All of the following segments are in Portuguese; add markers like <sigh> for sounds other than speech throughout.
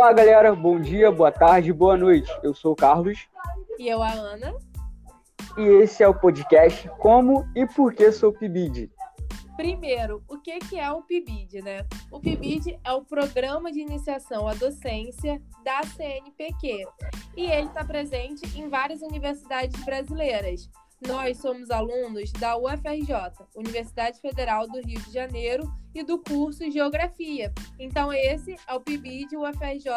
Olá, galera. Bom dia, boa tarde, boa noite. Eu sou o Carlos. E eu, a Ana. E esse é o podcast Como e Por que Sou PIBID. Primeiro, o que, que é o PIBID, né? O PIBID é o Programa de Iniciação à Docência da CNPq. E ele está presente em várias universidades brasileiras. Nós somos alunos da UFRJ, Universidade Federal do Rio de Janeiro, e do curso Geografia. Então, esse é o PIBID UFRJ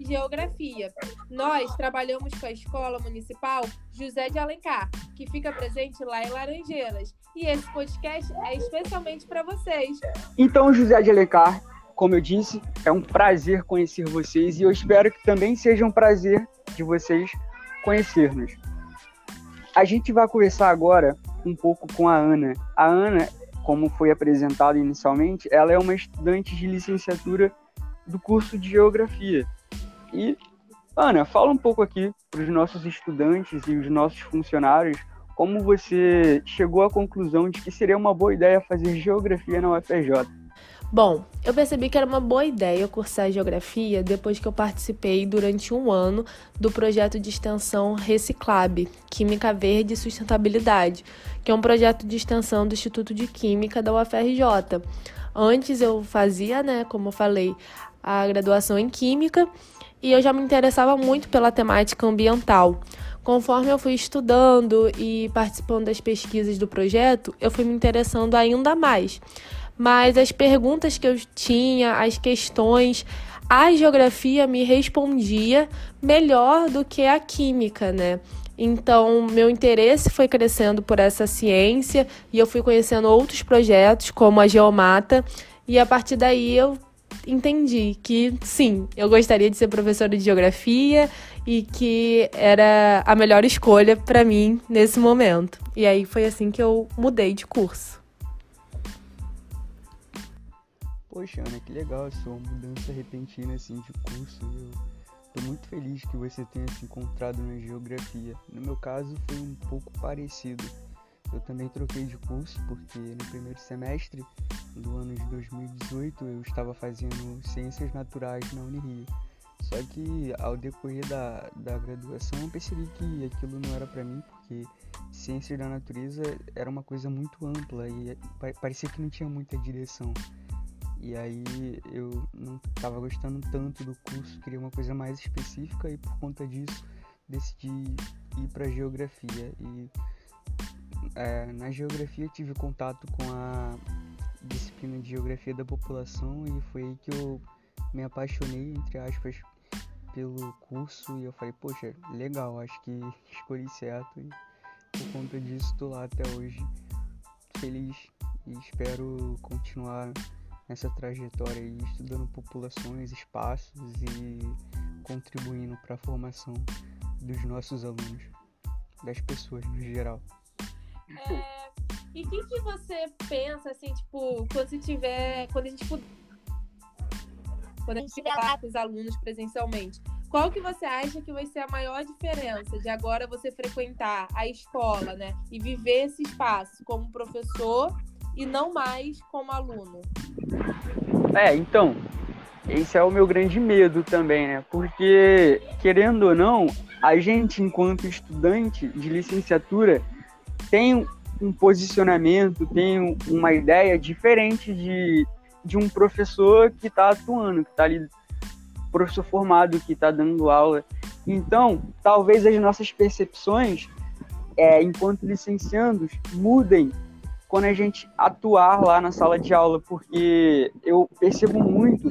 Geografia. Nós trabalhamos com a Escola Municipal José de Alencar, que fica presente lá em Laranjeiras. E esse podcast é especialmente para vocês. Então, José de Alencar, como eu disse, é um prazer conhecer vocês e eu espero que também seja um prazer de vocês conhecer-nos. A gente vai conversar agora um pouco com a Ana. A Ana como foi apresentado inicialmente, ela é uma estudante de licenciatura do curso de Geografia. E, Ana, fala um pouco aqui para os nossos estudantes e os nossos funcionários como você chegou à conclusão de que seria uma boa ideia fazer Geografia na UFRJ. Bom, eu percebi que era uma boa ideia cursar geografia depois que eu participei durante um ano do projeto de extensão Reciclab, Química Verde e Sustentabilidade, que é um projeto de extensão do Instituto de Química da UFRJ. Antes eu fazia, né, como eu falei, a graduação em Química e eu já me interessava muito pela temática ambiental. Conforme eu fui estudando e participando das pesquisas do projeto, eu fui me interessando ainda mais mas as perguntas que eu tinha, as questões, a geografia me respondia melhor do que a química, né? Então, meu interesse foi crescendo por essa ciência e eu fui conhecendo outros projetos, como a Geomata, e a partir daí eu entendi que sim, eu gostaria de ser professora de geografia e que era a melhor escolha para mim nesse momento. E aí foi assim que eu mudei de curso. Poxa, Ana, que legal sua mudança repentina assim de curso. Eu tô muito feliz que você tenha se encontrado na geografia. No meu caso foi um pouco parecido. Eu também troquei de curso porque no primeiro semestre do ano de 2018 eu estava fazendo Ciências Naturais na Unirio. Só que ao decorrer da, da graduação eu percebi que aquilo não era para mim porque Ciências da Natureza era uma coisa muito ampla e parecia que não tinha muita direção. E aí eu não estava gostando tanto do curso, queria uma coisa mais específica e por conta disso decidi ir para geografia. E é, na geografia tive contato com a disciplina de geografia da população e foi aí que eu me apaixonei, entre aspas, pelo curso e eu falei, poxa, legal, acho que <laughs> escolhi certo e por conta disso estou lá até hoje feliz e espero continuar nessa trajetória aí, estudando populações, espaços e contribuindo para a formação dos nossos alunos, das pessoas no geral. É, e o que, que você pensa, assim, tipo, quando você tiver. Quando a gente quando a gente lá com os alunos presencialmente, qual que você acha que vai ser a maior diferença de agora você frequentar a escola, né? E viver esse espaço como professor e não mais como aluno? É, então, esse é o meu grande medo também, né? Porque, querendo ou não, a gente, enquanto estudante de licenciatura, tem um posicionamento, tem uma ideia diferente de, de um professor que está atuando, que está ali, professor formado, que está dando aula. Então, talvez as nossas percepções, é, enquanto licenciandos, mudem quando a gente atuar lá na sala de aula, porque eu percebo muito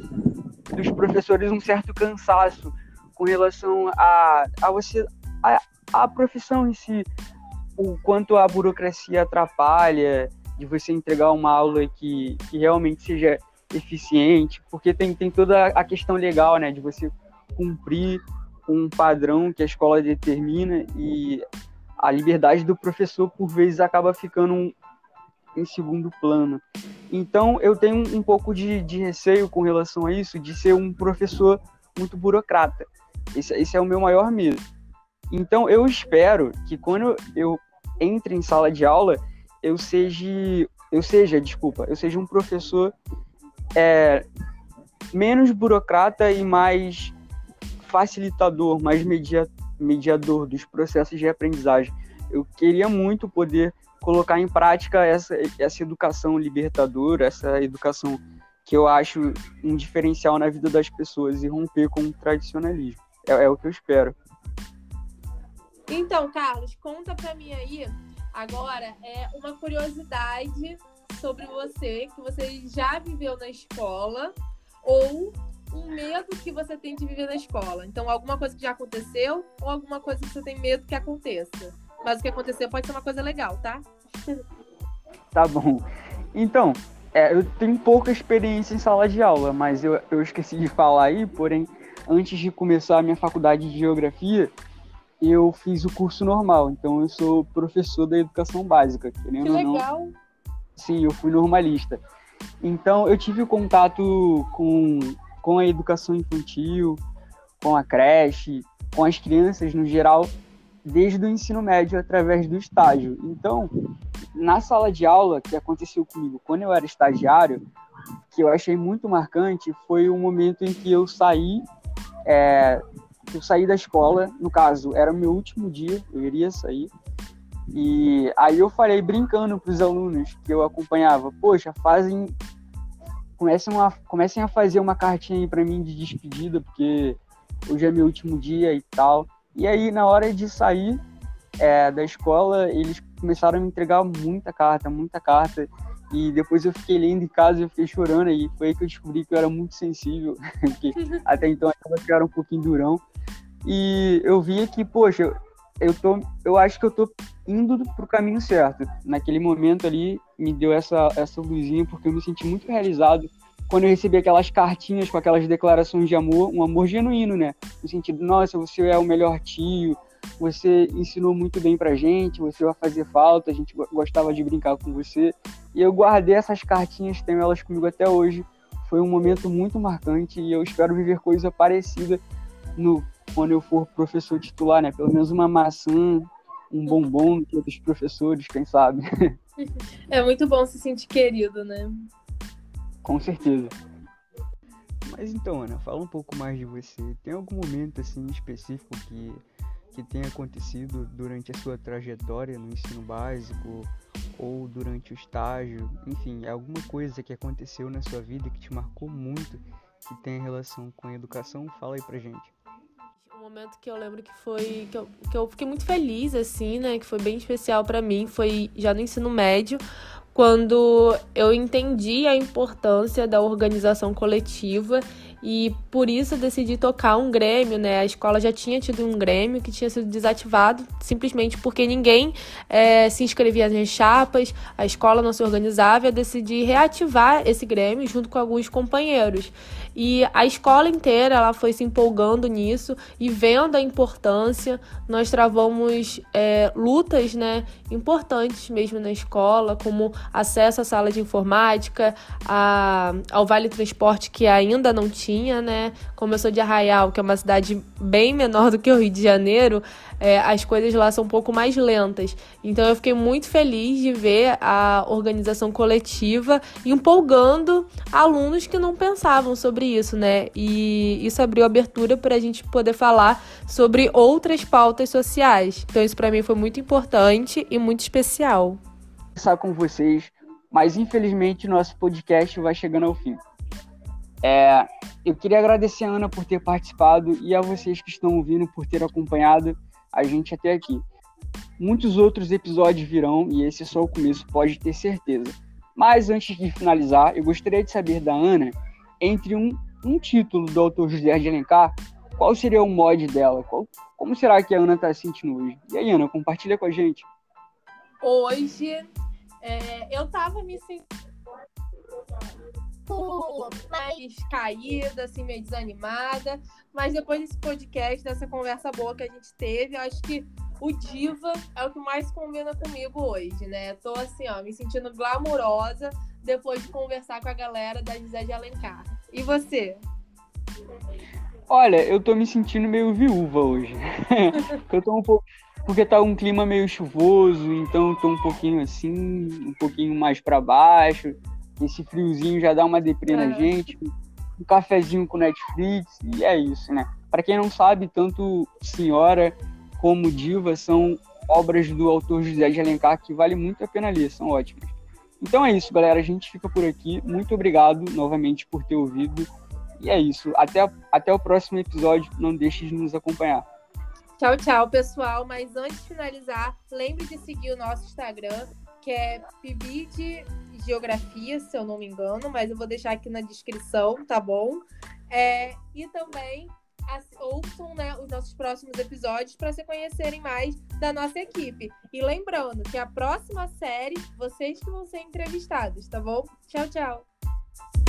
dos professores um certo cansaço com relação a, a você a, a profissão em si, o quanto a burocracia atrapalha de você entregar uma aula que, que realmente seja eficiente, porque tem, tem toda a questão legal, né, de você cumprir um padrão que a escola determina e a liberdade do professor por vezes acaba ficando um, em segundo plano. Então eu tenho um pouco de, de receio com relação a isso, de ser um professor muito burocrata. Esse, esse é o meu maior medo. Então eu espero que quando eu entre em sala de aula, eu seja, eu seja, desculpa, eu seja um professor é, menos burocrata e mais facilitador, mais media, mediador dos processos de aprendizagem. Eu queria muito poder colocar em prática essa, essa educação libertadora, essa educação que eu acho um diferencial na vida das pessoas e romper com o tradicionalismo. É, é o que eu espero. Então, Carlos, conta para mim aí agora é uma curiosidade sobre você que você já viveu na escola ou um medo que você tem de viver na escola. Então, alguma coisa que já aconteceu ou alguma coisa que você tem medo que aconteça. Mas o que aconteceu pode ser uma coisa legal, tá? Tá bom. Então, é, eu tenho pouca experiência em sala de aula, mas eu, eu esqueci de falar aí, porém, antes de começar a minha faculdade de geografia, eu fiz o curso normal, então eu sou professor da educação básica, querendo que legal. não. Sim, eu fui normalista. Então eu tive contato com, com a educação infantil, com a creche, com as crianças no geral, desde o ensino médio através do estágio. Então, na sala de aula que aconteceu comigo quando eu era estagiário, que eu achei muito marcante foi o momento em que eu saí é, eu saí da escola, no caso, era o meu último dia, eu iria sair. E aí eu falei brincando para os alunos que eu acompanhava, poxa, fazem comecem a, comecem a fazer uma cartinha aí para mim de despedida, porque hoje é meu último dia e tal. E aí na hora de sair é, da escola, eles começaram a me entregar muita carta, muita carta. E depois eu fiquei lendo em casa e eu fiquei chorando. E foi aí que eu descobri que eu era muito sensível. <laughs> porque até então que eu era um pouquinho durão. E eu via que, poxa, eu, tô, eu acho que eu tô indo pro caminho certo. Naquele momento ali, me deu essa, essa luzinha, porque eu me senti muito realizado quando eu recebi aquelas cartinhas com aquelas declarações de amor, um amor genuíno, né? No sentido, nossa, você é o melhor tio, você ensinou muito bem pra gente, você vai fazer falta, a gente gostava de brincar com você. E eu guardei essas cartinhas, tenho elas comigo até hoje. Foi um momento muito marcante e eu espero viver coisa parecida no quando eu for professor titular, né? Pelo menos uma maçã, um bombom outros professores, quem sabe. <laughs> É muito bom se sentir querido, né? Com certeza. Mas então, Ana, fala um pouco mais de você. Tem algum momento assim específico que que tenha acontecido durante a sua trajetória no ensino básico ou durante o estágio, enfim, alguma coisa que aconteceu na sua vida que te marcou muito, que tem relação com a educação, fala aí pra gente. Um momento que eu lembro que foi que eu, que eu fiquei muito feliz assim, né, que foi bem especial para mim, foi já no ensino médio, quando eu entendi a importância da organização coletiva e por isso decidi tocar um grêmio, né? A escola já tinha tido um grêmio que tinha sido desativado simplesmente porque ninguém é, se inscrevia nas chapas, a escola não se organizava. Eu decidi reativar esse grêmio junto com alguns companheiros. E a escola inteira ela foi se empolgando nisso e vendo a importância. Nós travamos é, lutas né, importantes mesmo na escola, como acesso à sala de informática, a, ao Vale Transporte, que ainda não tinha, né? Como eu sou de Arraial, que é uma cidade bem menor do que o Rio de Janeiro, é, as coisas lá são um pouco mais lentas. Então eu fiquei muito feliz de ver a organização coletiva empolgando alunos que não pensavam sobre isso, né? E isso abriu abertura para a gente poder falar sobre outras pautas sociais. Então isso para mim foi muito importante e muito especial. Conversar com vocês, mas infelizmente nosso podcast vai chegando ao fim. É, eu queria agradecer a Ana por ter participado e a vocês que estão ouvindo por ter acompanhado a gente até aqui. Muitos outros episódios virão e esse é só o começo, pode ter certeza. Mas antes de finalizar, eu gostaria de saber da Ana, entre um, um título do autor José de Alencar, qual seria o mod dela? Qual, como será que a Ana está sentindo hoje? E aí, Ana, compartilha com a gente. Hoje, é, eu estava me sentindo mais caída, assim, meio desanimada. Mas depois desse podcast, dessa conversa boa que a gente teve, eu acho que o Diva é o que mais combina comigo hoje, né? Tô assim, ó, me sentindo glamurosa depois de conversar com a galera da José de Alencar. E você? Olha, eu tô me sentindo meio viúva hoje. <laughs> eu tô um pouco porque tá um clima meio chuvoso, então tô um pouquinho assim, um pouquinho mais para baixo. Esse friozinho já dá uma deprê na gente. Um cafezinho com Netflix, e é isso, né? Para quem não sabe, tanto Senhora como Diva são obras do autor José de Alencar que vale muito a pena ler, são ótimas. Então é isso, galera. A gente fica por aqui. Muito obrigado novamente por ter ouvido. E é isso. Até, até o próximo episódio. Não deixe de nos acompanhar. Tchau, tchau, pessoal. Mas antes de finalizar, lembre de seguir o nosso Instagram, que é Pibid Geografia, se eu não me engano, mas eu vou deixar aqui na descrição, tá bom? É, e também ouçam né, os nossos próximos episódios para se conhecerem mais da nossa equipe. E lembrando que a próxima série, vocês que vão ser entrevistados, tá bom? Tchau, tchau!